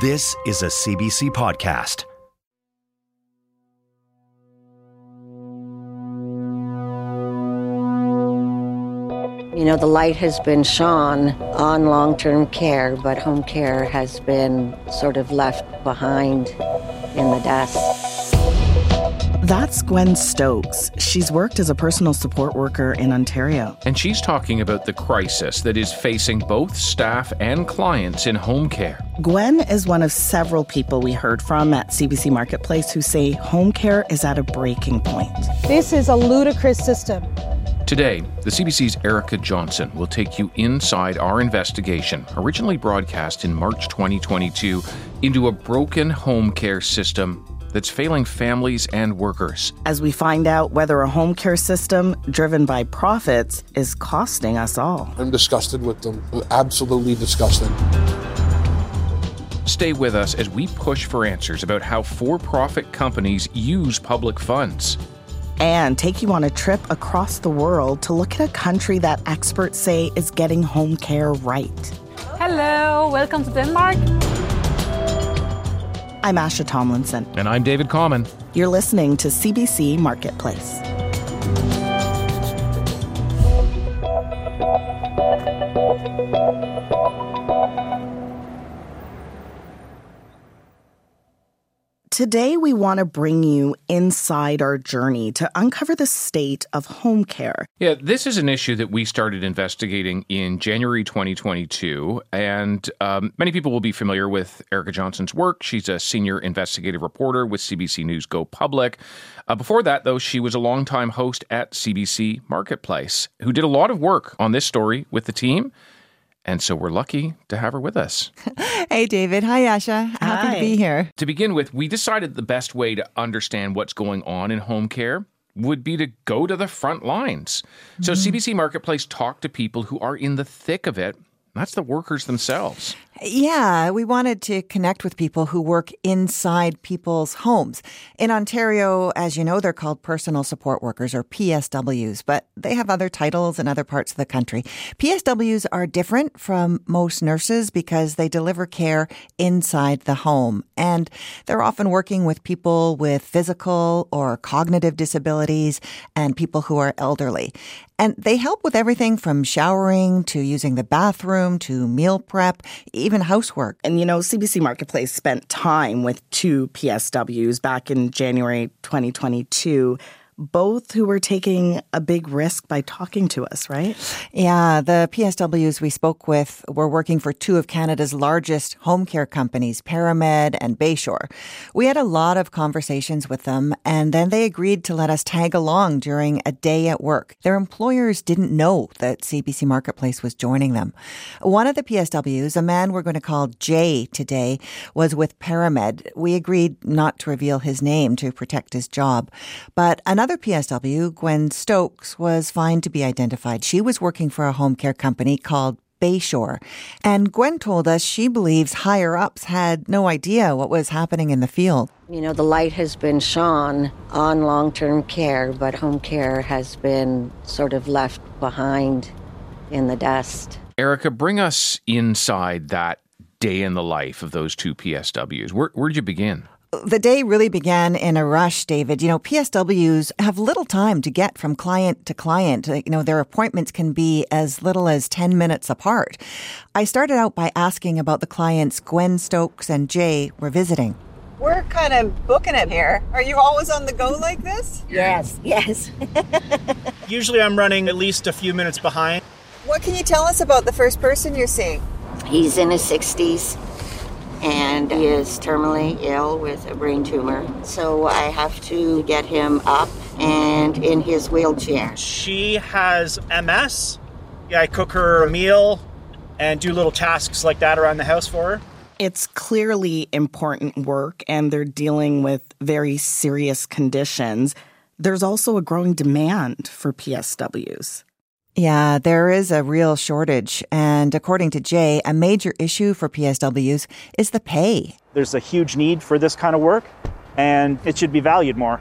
This is a CBC podcast. You know, the light has been shone on long term care, but home care has been sort of left behind in the dust. That's Gwen Stokes. She's worked as a personal support worker in Ontario. And she's talking about the crisis that is facing both staff and clients in home care. Gwen is one of several people we heard from at CBC Marketplace who say home care is at a breaking point. This is a ludicrous system. Today, the CBC's Erica Johnson will take you inside our investigation, originally broadcast in March 2022, into a broken home care system that's failing families and workers. As we find out whether a home care system driven by profits is costing us all. I'm disgusted with them. Absolutely disgusted. Stay with us as we push for answers about how for profit companies use public funds and take you on a trip across the world to look at a country that experts say is getting home care right. Hello, welcome to Denmark. I'm Asha Tomlinson. And I'm David Common. You're listening to CBC Marketplace. Today, we want to bring you inside our journey to uncover the state of home care. Yeah, this is an issue that we started investigating in January 2022. And um, many people will be familiar with Erica Johnson's work. She's a senior investigative reporter with CBC News Go Public. Uh, before that, though, she was a longtime host at CBC Marketplace who did a lot of work on this story with the team. And so we're lucky to have her with us. hey, David. Hi, Asha. Happy Hi. to be here. To begin with, we decided the best way to understand what's going on in home care would be to go to the front lines. So Mm-hmm. CBC Marketplace talked to people who are in the thick of it. That's the workers themselves. Yeah, we wanted to connect with people who work inside people's homes. In Ontario, as you know, they're called personal support workers or PSWs, but they have other titles in other parts of the country. PSWs are different from most nurses because they deliver care inside the home. And they're often working with people with physical or cognitive disabilities and people who are elderly. And they help with everything from showering to using the bathroom to meal prep, even housework. And you know, CBC Marketplace spent time with two PSWs back in January 2022, both who were taking a big risk by talking to us, right? Yeah, the PSWs we spoke with were working for two of Canada's largest home care companies, Paramed and Bayshore. We had a lot of conversations with them, and then they agreed to let us tag along during a day at work. Their employers didn't know that CBC Marketplace was joining them. One of the PSWs, a man we're going to call Jay today, was with Paramed. We agreed not to reveal his name to protect his job. But another PSW, Gwen Stokes, was fine to be identified. She was working for a home care company called Bayshore. And Gwen told us she believes higher ups had no idea what was happening in the field. You know, the light has been shone on long term care, but home care has been sort of left behind in the dust. Erica, bring us inside that day in the life of those two PSWs. Where, where'd you begin? The day really began in a rush, David. You know, PSWs have little time to get from client to client. You know, their appointments can be as little as 10 minutes apart. I started out by asking about the clients Gwen Stokes and Jay were visiting. We're kind of booking it here. Are you always on the go like this? Yes, yes. Usually I'm running at least a few minutes behind. What can you tell us about the first person you're seeing? He's in his 60s and he is terminally ill with a brain tumor. So I have to get him up and in his wheelchair. She has MS. Yeah, I cook her a meal and do little tasks like that around the house for her. It's clearly important work, and they're dealing with very serious conditions. There's also a growing demand for PSWs. Yeah, there is a real shortage. And according to Jay, a major issue for PSWs is the pay. There's a huge need for this kind of work and it should be valued more.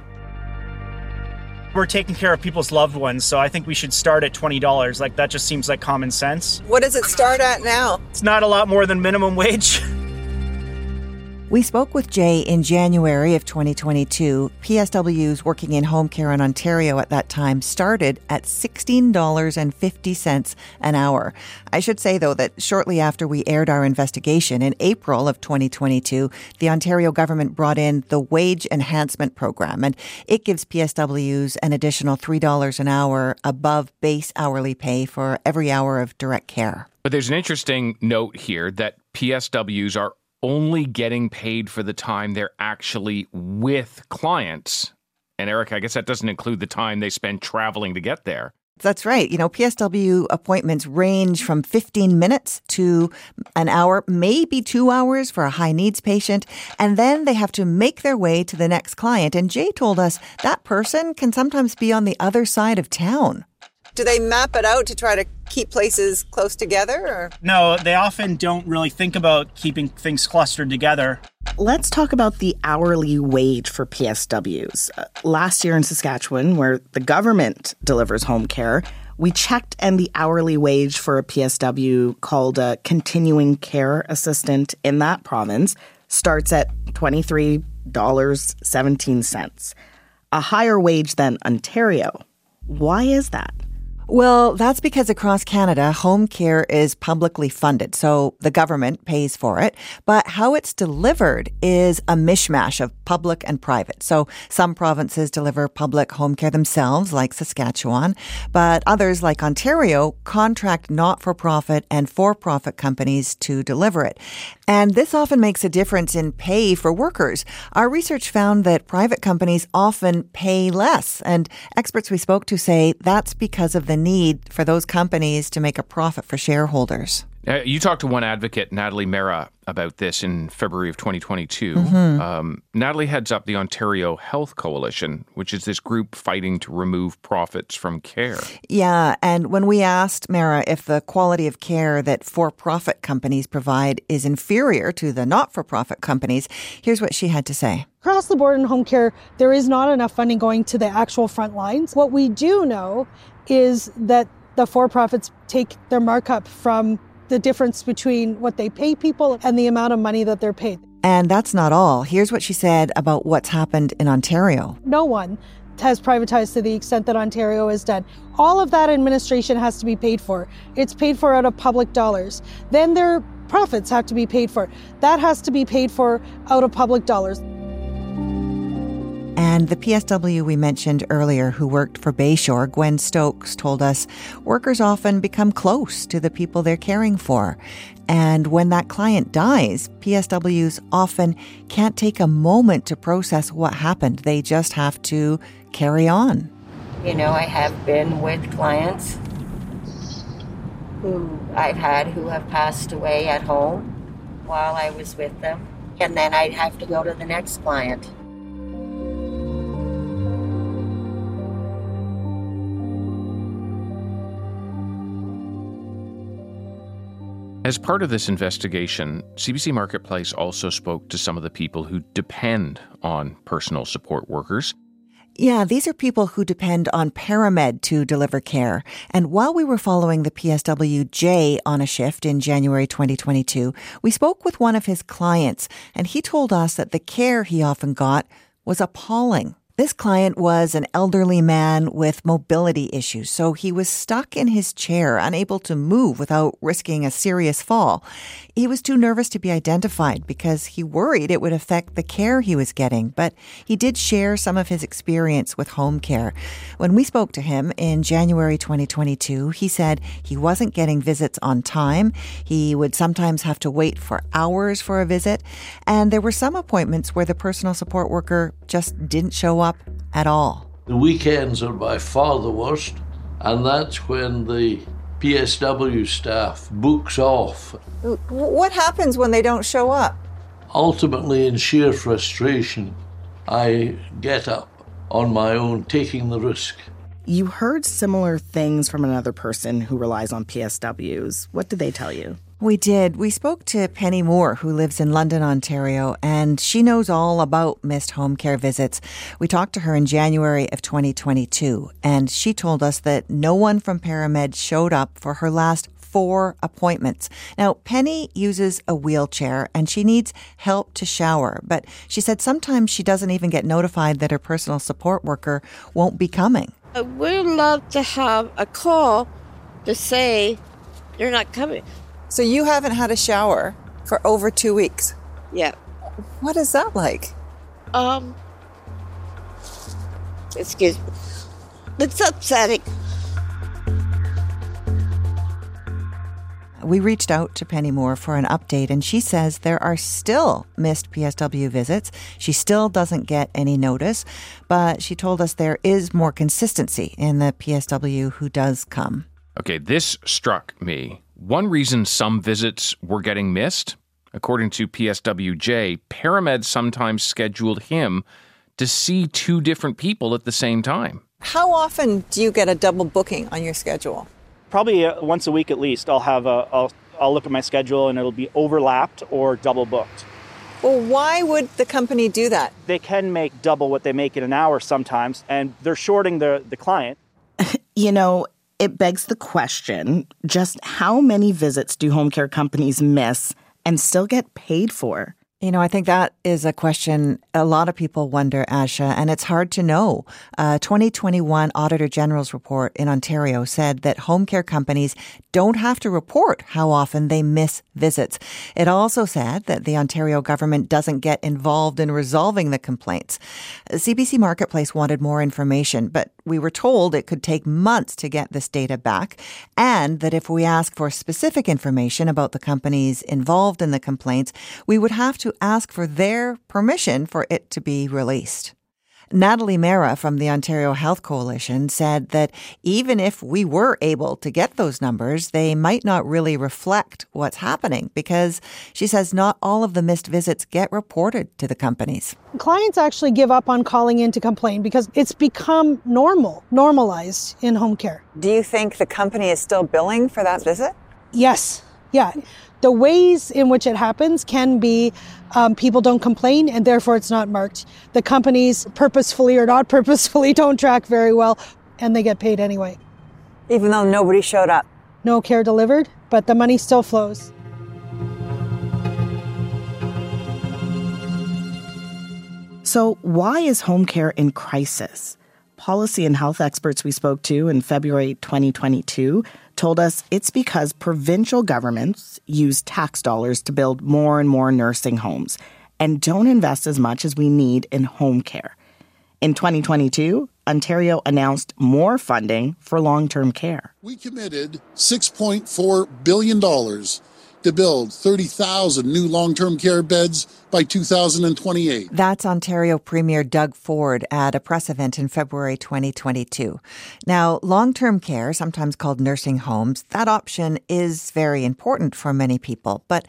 We're taking care of people's loved ones, so I think we should start at $20. Like that just seems like common sense. What does it start at now? It's not a lot more than minimum wage. We spoke with Jay in January of 2022. PSWs working in home care in Ontario at that time started at $16.50 an hour. I should say, though, that shortly after we aired our investigation in April of 2022, the Ontario government brought in the Wage Enhancement Program, and it gives PSWs an additional $3 an hour above base hourly pay for every hour of direct care. But there's an interesting note here that PSWs are only getting paid for the time they're actually with clients. And Eric, I guess that doesn't include the time they spend traveling to get there. That's right. You know, PSW appointments range from 15 minutes to an hour, maybe two hours for a high needs patient. And then they have to make their way to the next client. And Jay told us that person can sometimes be on the other side of town. Do they map it out to try to keep places close together? Or? No, they often don't really think about keeping things clustered together. Let's talk about the hourly wage for PSWs. Uh, last year in Saskatchewan, where the government delivers home care, we checked and the hourly wage for a PSW called a continuing care assistant in that province starts at $23.17, a higher wage than Ontario. Why is that? Well, that's because across Canada, home care is publicly funded, so the government pays for it. But how it's delivered is a mishmash of public and private. So some provinces deliver public home care themselves, like Saskatchewan, but others, like Ontario, contract not for profit and for profit companies to deliver it. And this often makes a difference in pay for workers. Our research found that private companies often pay less, and experts we spoke to say that's because of the need for those companies to make a profit for shareholders. Uh, you talked to one advocate, Natalie Mehra, about this in February of 2022. Mm-hmm. Um, Natalie heads up the Ontario Health Coalition, which is this group fighting to remove profits from care. Yeah, and when we asked Mehra if the quality of care that for profit companies provide is inferior to the not for profit companies, here's what she had to say. Across the board in home care, there is not enough funding going to the actual front lines. What we do know is that the for profits take their markup from the difference between what they pay people and the amount of money that they're paid. And that's not all. Here's what she said about what's happened in Ontario. No one has privatized to the extent that Ontario has done. All of that administration has to be paid for. It's paid for out of public dollars. Then their profits have to be paid for. That has to be paid for out of public dollars. And the PSW we mentioned earlier, who worked for Bayshore, Gwen Stokes, told us workers often become close to the people they're caring for. And when that client dies, PSWs often can't take a moment to process what happened. They just have to carry on. You know, I have been with clients who I've had who have passed away at home while I was with them. And then I'd have to go to the next client. As part of this investigation, CBC Marketplace also spoke to some of the people who depend on personal support workers. Yeah, these are people who depend on ParaMed to deliver care. And while we were following the PSW Jay on a shift in January 2022, we spoke with one of his clients, and he told us that the care he often got was appalling. This client was an elderly man with mobility issues, so he was stuck in his chair, unable to move without risking a serious fall. He was too nervous to be identified because he worried it would affect the care he was getting, but he did share some of his experience with home care. When we spoke to him in January 2022, he said he wasn't getting visits on time. He would sometimes have to wait for hours for a visit, and there were some appointments where the personal support worker just didn't show up at all. The weekends are by far the worst, and that's when the PSW staff books off. What happens when they don't show up? Ultimately, in sheer frustration, I get up on my own, taking the risk. You heard similar things from another person who relies on PSWs. What did they tell you? We did. We spoke to Penny Moore, who lives in London, Ontario, and she knows all about missed home care visits. We talked to her in January of 2022, and she told us that no one from ParaMed showed up for her last four appointments. Now, Penny uses a wheelchair and she needs help to shower, but she said sometimes she doesn't even get notified that her personal support worker won't be coming. I would love to have a call to say they're not coming. So you haven't had a shower for over two weeks? Yeah. What is that like? Um, excuse me. It's upsetting. We reached out to Penny Moore for an update, and she says there are still missed PSW visits. She still doesn't get any notice, but she told us there is more consistency in the PSW who does come. Okay, this struck me. One reason some visits were getting missed, according to PSW Jay, Paramed sometimes scheduled him to see two different people at the same time. How often do you get a double booking on your schedule? Probably uh, once a week at least. I'll have a I'll I'll look at my schedule and it'll be overlapped or double booked. Well, why would the company do that? They can make double what they make in an hour sometimes, and they're shorting the the client. You know, it begs the question just how many visits do home care companies miss and still get paid for? You know, I think that is a question a lot of people wonder, Asha, and it's hard to know. Uh, 2021 Auditor General's report in Ontario said that home care companies don't have to report how often they miss visits. It also said that the Ontario government doesn't get involved in resolving the complaints. CBC Marketplace wanted more information, but we were told it could take months to get this data back, and that if we ask for specific information about the companies involved in the complaints, we would have to ask for their permission for it to be released. Natalie Mehra from the Ontario Health Coalition said that even if we were able to get those numbers, they might not really reflect what's happening because she says not all of the missed visits get reported to the companies. Clients actually give up on calling in to complain because it's become normal, normalized in home care. Do you think the company is still billing for that visit? Yes. Yeah. The ways in which it happens can be um, people don't complain and therefore it's not marked. The companies purposefully or not purposefully don't track very well and they get paid anyway. Even though nobody showed up? No care delivered, but the money still flows. So, why is home care in crisis? Policy and health experts we spoke to in February 2022 told us it's because provincial governments use tax dollars to build more and more nursing homes and don't invest as much as we need in home care. In 2022, Ontario announced more funding for long term care. We committed $6.4 billion to build 30,000 new long term care beds by 2028. That's Ontario Premier Doug Ford at a press event in February 2022. Now, long term care, sometimes called nursing homes, that option is very important for many people. But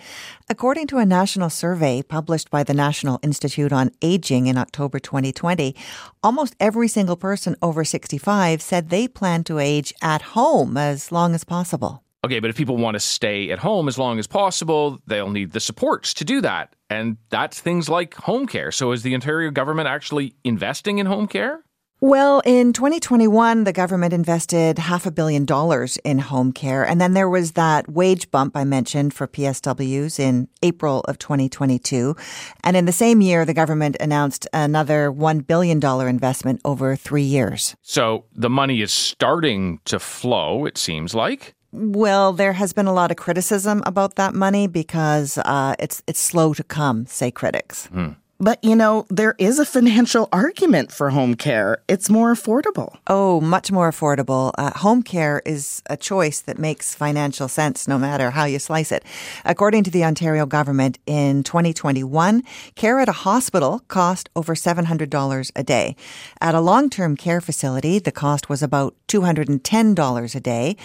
according to a national survey published by the National Institute on Aging in October 2020, almost every single person over 65 said they plan to age at home as long as possible. Okay, but if people want to stay at home as long as possible, they'll need the supports to do that. And that's things like home care. So is the Ontario government actually investing in home care? Well, in 2021, the government invested half a billion dollars in home care. And then there was that wage bump I mentioned for PSWs in April of 2022. And in the same year, the government announced another $1 billion investment over three years. So the money is starting to flow, it seems like. Well, there has been a lot of criticism about that money because uh, it's it's slow to come, say critics. Hmm. But you know, there is a financial argument for home care. It's more affordable. Oh, much more affordable. Uh, home care is a choice that makes financial sense no matter how you slice it. According to the Ontario government, in 2021, care at a hospital cost over $700 a day. At a long term care facility, the cost was about $210 a day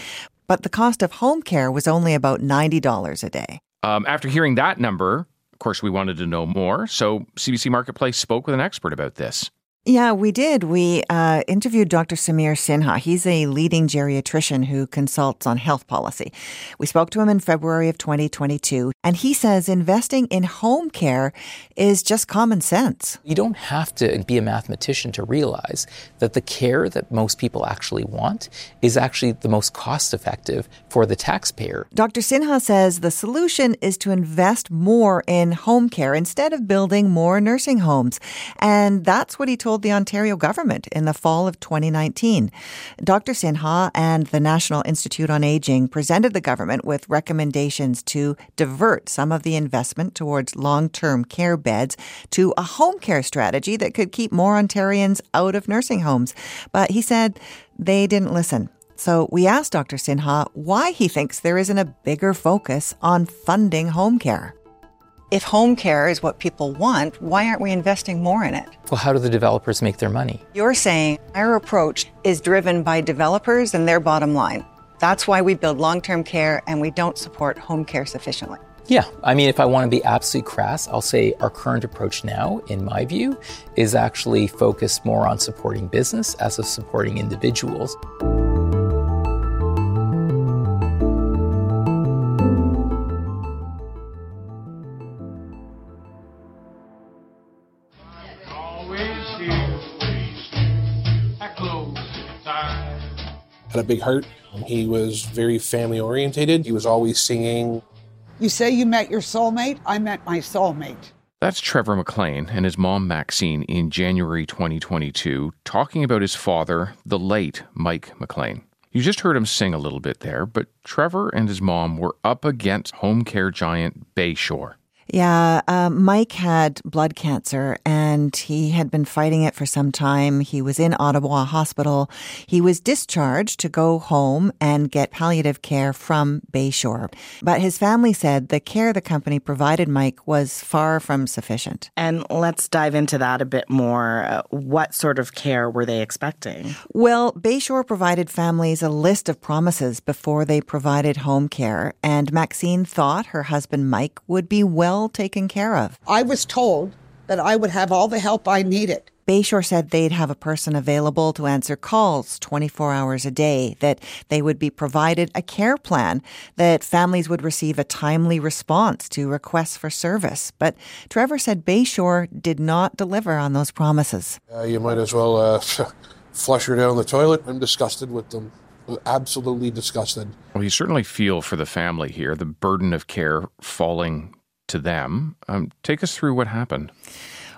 but the cost of home care was only about $90 a day. Um, after hearing that number, of course, we wanted to know more. So CBC Marketplace spoke with an expert about this. Yeah, we did. We uh, interviewed Dr. Samir Sinha. He's a leading geriatrician who consults on health policy. We spoke to him in February of 2022, and he says investing in home care is just common sense. You don't have to be a mathematician to realize that the care that most people actually want is actually the most cost effective for the taxpayer. Dr. Sinha says the solution is to invest more in home care instead of building more nursing homes. And that's what he told told the Ontario government in the fall of 2019. Dr. Sinha and the National Institute on Aging presented the government with recommendations to divert some of the investment towards long term care beds to a home care strategy that could keep more Ontarians out of nursing homes. But he said they didn't listen. So we asked Dr. Sinha why he thinks there isn't a bigger focus on funding home care. If home care is what people want, why aren't we investing more in it? Well, how do the developers make their money? You're saying our approach is driven by developers and their bottom line. That's why we build long term care and we don't support home care sufficiently. Yeah, I mean, if I want to be absolutely crass, I'll say our current approach now, in my view, is actually focused more on supporting business as of supporting individuals. Had a big heart. He was very family orientated. He was always singing. You say you met your soulmate? I met my soulmate. That's Trevor McLean and his mom Maxine in January 2022 talking about his father, the late Mike McLean. You just heard him sing a little bit there, but Trevor and his mom were up against home care giant Bayshore. Yeah, uh, Mike had blood cancer and he had been fighting it for some time. He was in Ottawa Hospital. He was discharged to go home and get palliative care from Bayshore. But his family said the care the company provided Mike was far from sufficient. And let's dive into that a bit more. Uh, what sort of care were they expecting? Well, Bayshore provided families a list of promises before they provided home care, and Maxine thought her husband Mike would be well well taken care of. I was told that I would have all the help I needed. Bayshore said they'd have a person available to answer calls 24 hours a day, that they would be provided a care plan, that families would receive a timely response to requests for service. But Trevor said Bayshore did not deliver on those promises. Uh, you might as well uh, flush her down the toilet. I'm disgusted with them. Absolutely disgusted. Well, you certainly feel for the family here, the burden of care falling to them. Um, take us through what happened.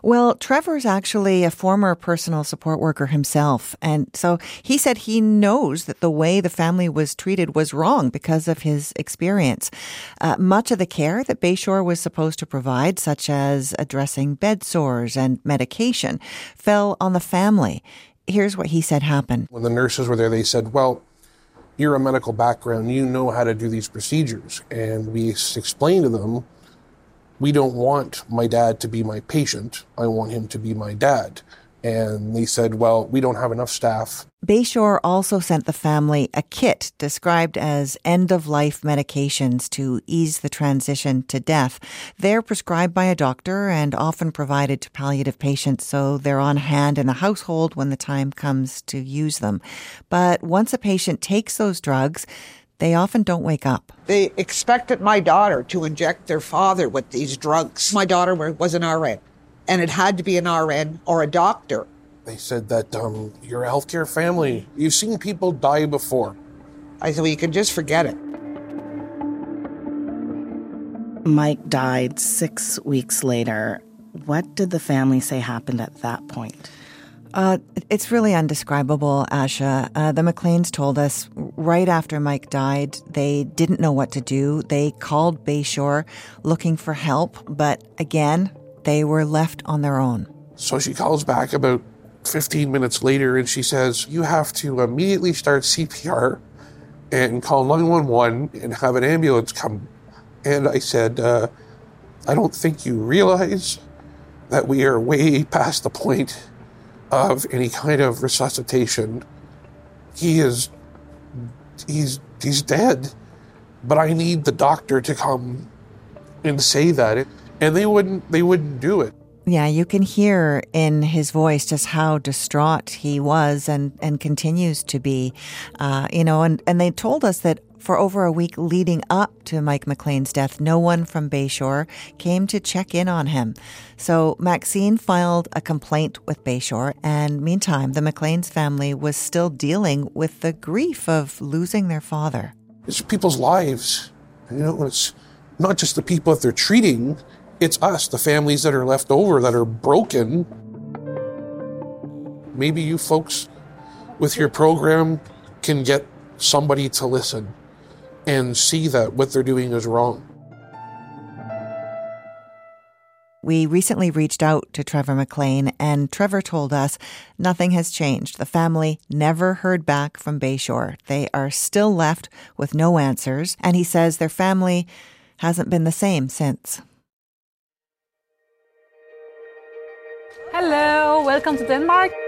Well, Trevor's actually a former personal support worker himself. And so he said he knows that the way the family was treated was wrong because of his experience. Uh, much of the care that Bayshore was supposed to provide, such as addressing bed sores and medication, fell on the family. Here's what he said happened. When the nurses were there, they said, Well, you're a medical background, you know how to do these procedures. And we explained to them we don't want my dad to be my patient. I want him to be my dad. And they said, well, we don't have enough staff. Bayshore also sent the family a kit described as end of life medications to ease the transition to death. They're prescribed by a doctor and often provided to palliative patients, so they're on hand in the household when the time comes to use them. But once a patient takes those drugs, they often don't wake up. They expected my daughter to inject their father with these drugs. My daughter was an RN, and it had to be an RN or a doctor. They said that um, you're a healthcare family. You've seen people die before. I said, well, you can just forget it. Mike died six weeks later. What did the family say happened at that point? Uh, it's really undescribable, Asha. Uh, the McLeans told us right after Mike died, they didn't know what to do. They called Bayshore looking for help, but again, they were left on their own. So she calls back about 15 minutes later and she says, You have to immediately start CPR and call 911 and have an ambulance come. And I said, uh, I don't think you realize that we are way past the point of any kind of resuscitation. He is he's he's dead. But I need the doctor to come and say that. And they wouldn't they wouldn't do it. Yeah, you can hear in his voice just how distraught he was and, and continues to be. Uh, you know, and, and they told us that for over a week leading up to Mike McLean's death, no one from Bayshore came to check in on him. So Maxine filed a complaint with Bayshore, and meantime, the McLean's family was still dealing with the grief of losing their father. It's people's lives. You know, it's not just the people that they're treating, it's us, the families that are left over that are broken. Maybe you folks with your program can get somebody to listen and see that what they're doing is wrong. We recently reached out to Trevor McLean, and Trevor told us nothing has changed. The family never heard back from Bayshore. They are still left with no answers, and he says their family hasn't been the same since. Hello, welcome to Denmark.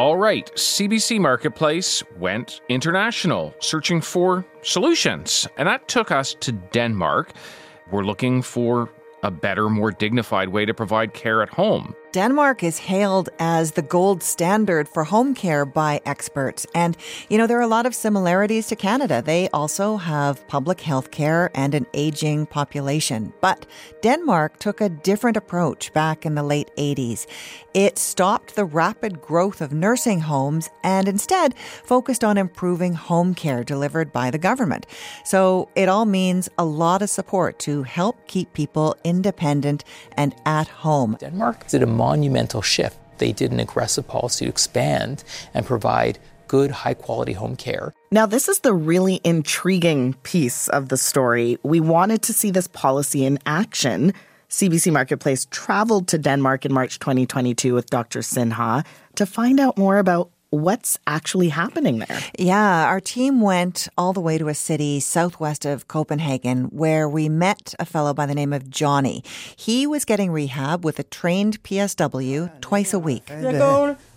All right, CBC Marketplace went international, searching for solutions. And that took us to Denmark. We're looking for a better, more dignified way to provide care at home. Denmark is hailed as the gold standard for home care by experts. And, you know, there are a lot of similarities to Canada. They also have public health care and an aging population. But Denmark took a different approach back in the late 80s. It stopped the rapid growth of nursing homes and instead focused on improving home care delivered by the government. So it all means a lot of support to help keep people independent and at home. Denmark did a monumental shift. They did an aggressive policy to expand and provide good, high quality home care. Now, this is the really intriguing piece of the story. We wanted to see this policy in action. CBC Marketplace traveled to Denmark in March 2022 with Dr. Sinha to find out more about what's actually happening there. Yeah, our team went all the way to a city southwest of Copenhagen where we met a fellow by the name of Johnny. He was getting rehab with a trained PSW twice a week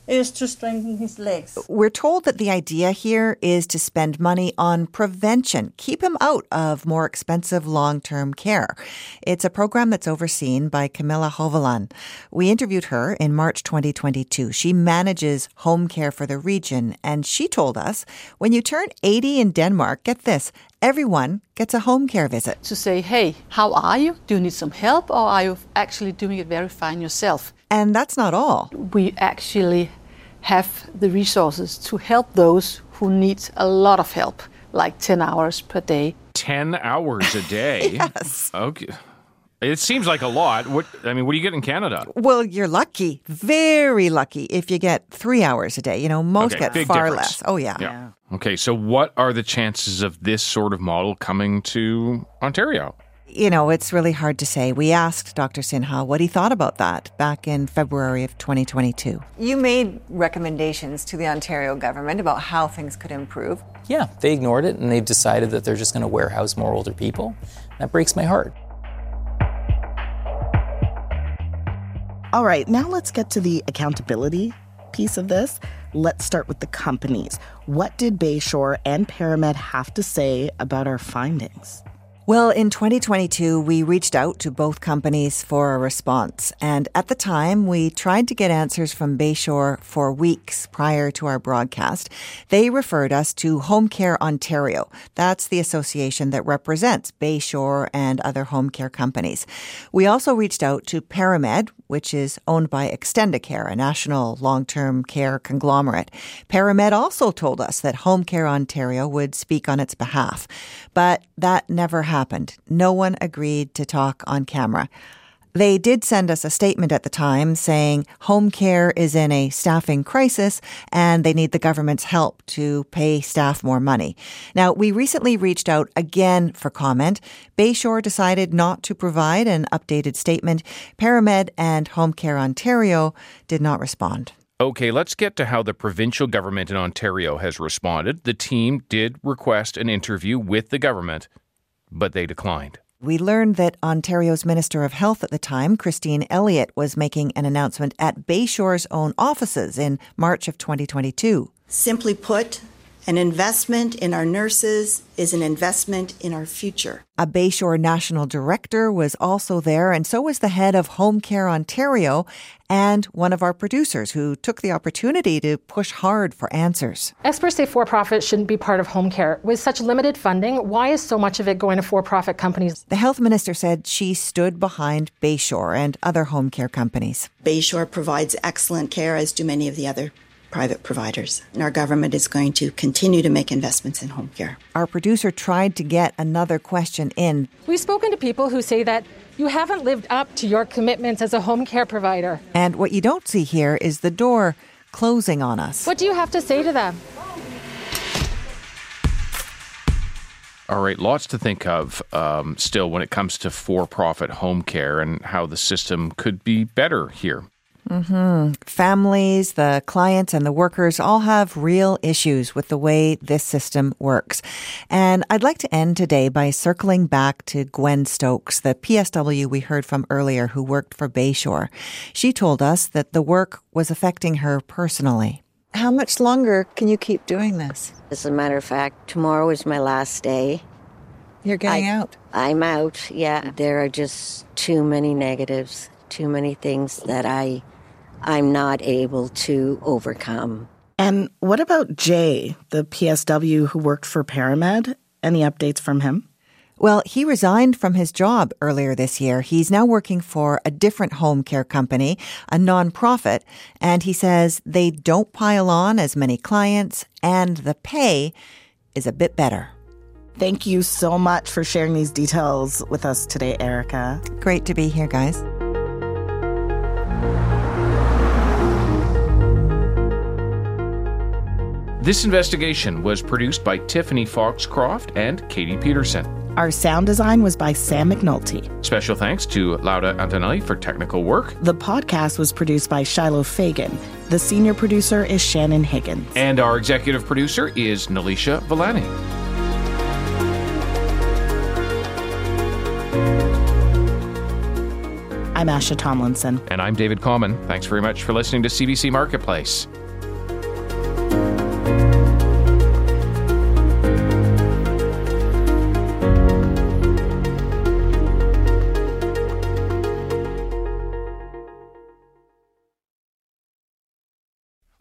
is to strengthen his legs. We're told that the idea here is to spend money on prevention, keep him out of more expensive long term care. It's a program that's overseen by Camilla Hoveland. We interviewed her in March 2022. She manages home care for the region, and she told us when you turn 80 in Denmark, get this, everyone gets a home care visit. To say, hey, how are you? Do you need some help, or are you actually doing it very fine yourself? And that's not all. We actually have the resources to help those who need a lot of help, like 10 hours per day. 10 hours a day? yes. Okay. It seems like a lot. What I mean, what do you get in Canada? Well, you're lucky, very lucky, if you get three hours a day. You know, most okay, get far difference. less. Oh yeah. yeah. Okay, so what are the chances of this sort of model coming to Ontario? You know, it's really hard to say. We asked Dr. Sinha what he thought about that back in February of 2022. You made recommendations to the Ontario government about how things could improve. Yeah, they ignored it and they've decided that they're just going to warehouse more older people. That breaks my heart. All right, now let's get to the accountability piece of this. Let's start with the companies. What did Bayshore and ParaMed have to say about our findings? Well, in 2022, we reached out to both companies for a response. And at the time, we tried to get answers from Bayshore for weeks prior to our broadcast. They referred us to Home Care Ontario. That's the association that represents Bayshore and other home care companies. We also reached out to ParaMed, which is owned by Extendicare, a national long-term care conglomerate. ParaMed also told us that Home Care Ontario would speak on its behalf. But that never happened. No one agreed to talk on camera. They did send us a statement at the time saying home care is in a staffing crisis and they need the government's help to pay staff more money. Now, we recently reached out again for comment. Bayshore decided not to provide an updated statement. ParaMed and Home Care Ontario did not respond. Okay, let's get to how the provincial government in Ontario has responded. The team did request an interview with the government, but they declined. We learned that Ontario's Minister of Health at the time, Christine Elliott, was making an announcement at Bayshore's own offices in March of 2022. Simply put, An investment in our nurses is an investment in our future. A Bayshore National Director was also there, and so was the head of Home Care Ontario and one of our producers who took the opportunity to push hard for answers. Experts say for profit shouldn't be part of home care. With such limited funding, why is so much of it going to for profit companies? The health minister said she stood behind Bayshore and other home care companies. Bayshore provides excellent care, as do many of the other private providers. And our government is going to continue to make investments in home care. Our producer tried to get another question in. We've spoken to people who say that you haven't lived up to your commitments as a home care provider. And what you don't see here is the door closing on us. What do you have to say to them? All right, lots to think of um, still when it comes to for profit home care and how the system could be better here. Mm-hmm. Families, the clients, and the workers all have real issues with the way this system works. And I'd like to end today by circling back to Gwen Stokes, the PSW we heard from earlier who worked for Bayshore. She told us that the work was affecting her personally. How much longer can you keep doing this? As a matter of fact, tomorrow is my last day. You're getting I, out. I'm out, yeah. There are just too many negatives, too many things that I I'm not able to overcome. And what about Jay, the PSW who worked for Paramed? Any updates from him? Well, he resigned from his job earlier this year. He's now working for a different home care company, a nonprofit, and he says they don't pile on as many clients and the pay is a bit better. Thank you so much for sharing these details with us today, Erica. Great to be here, guys. This investigation was produced by Tiffany Foxcroft and Katie Peterson. Our sound design was by Sam McNulty. Special thanks to Lauda Antonelli for technical work. The podcast was produced by Shiloh Fagan. The senior producer is Shannon Higgins. And our executive producer is Nalisha Valani. I'm Asha Tomlinson. And I'm David Common. Thanks very much for listening to CBC Marketplace.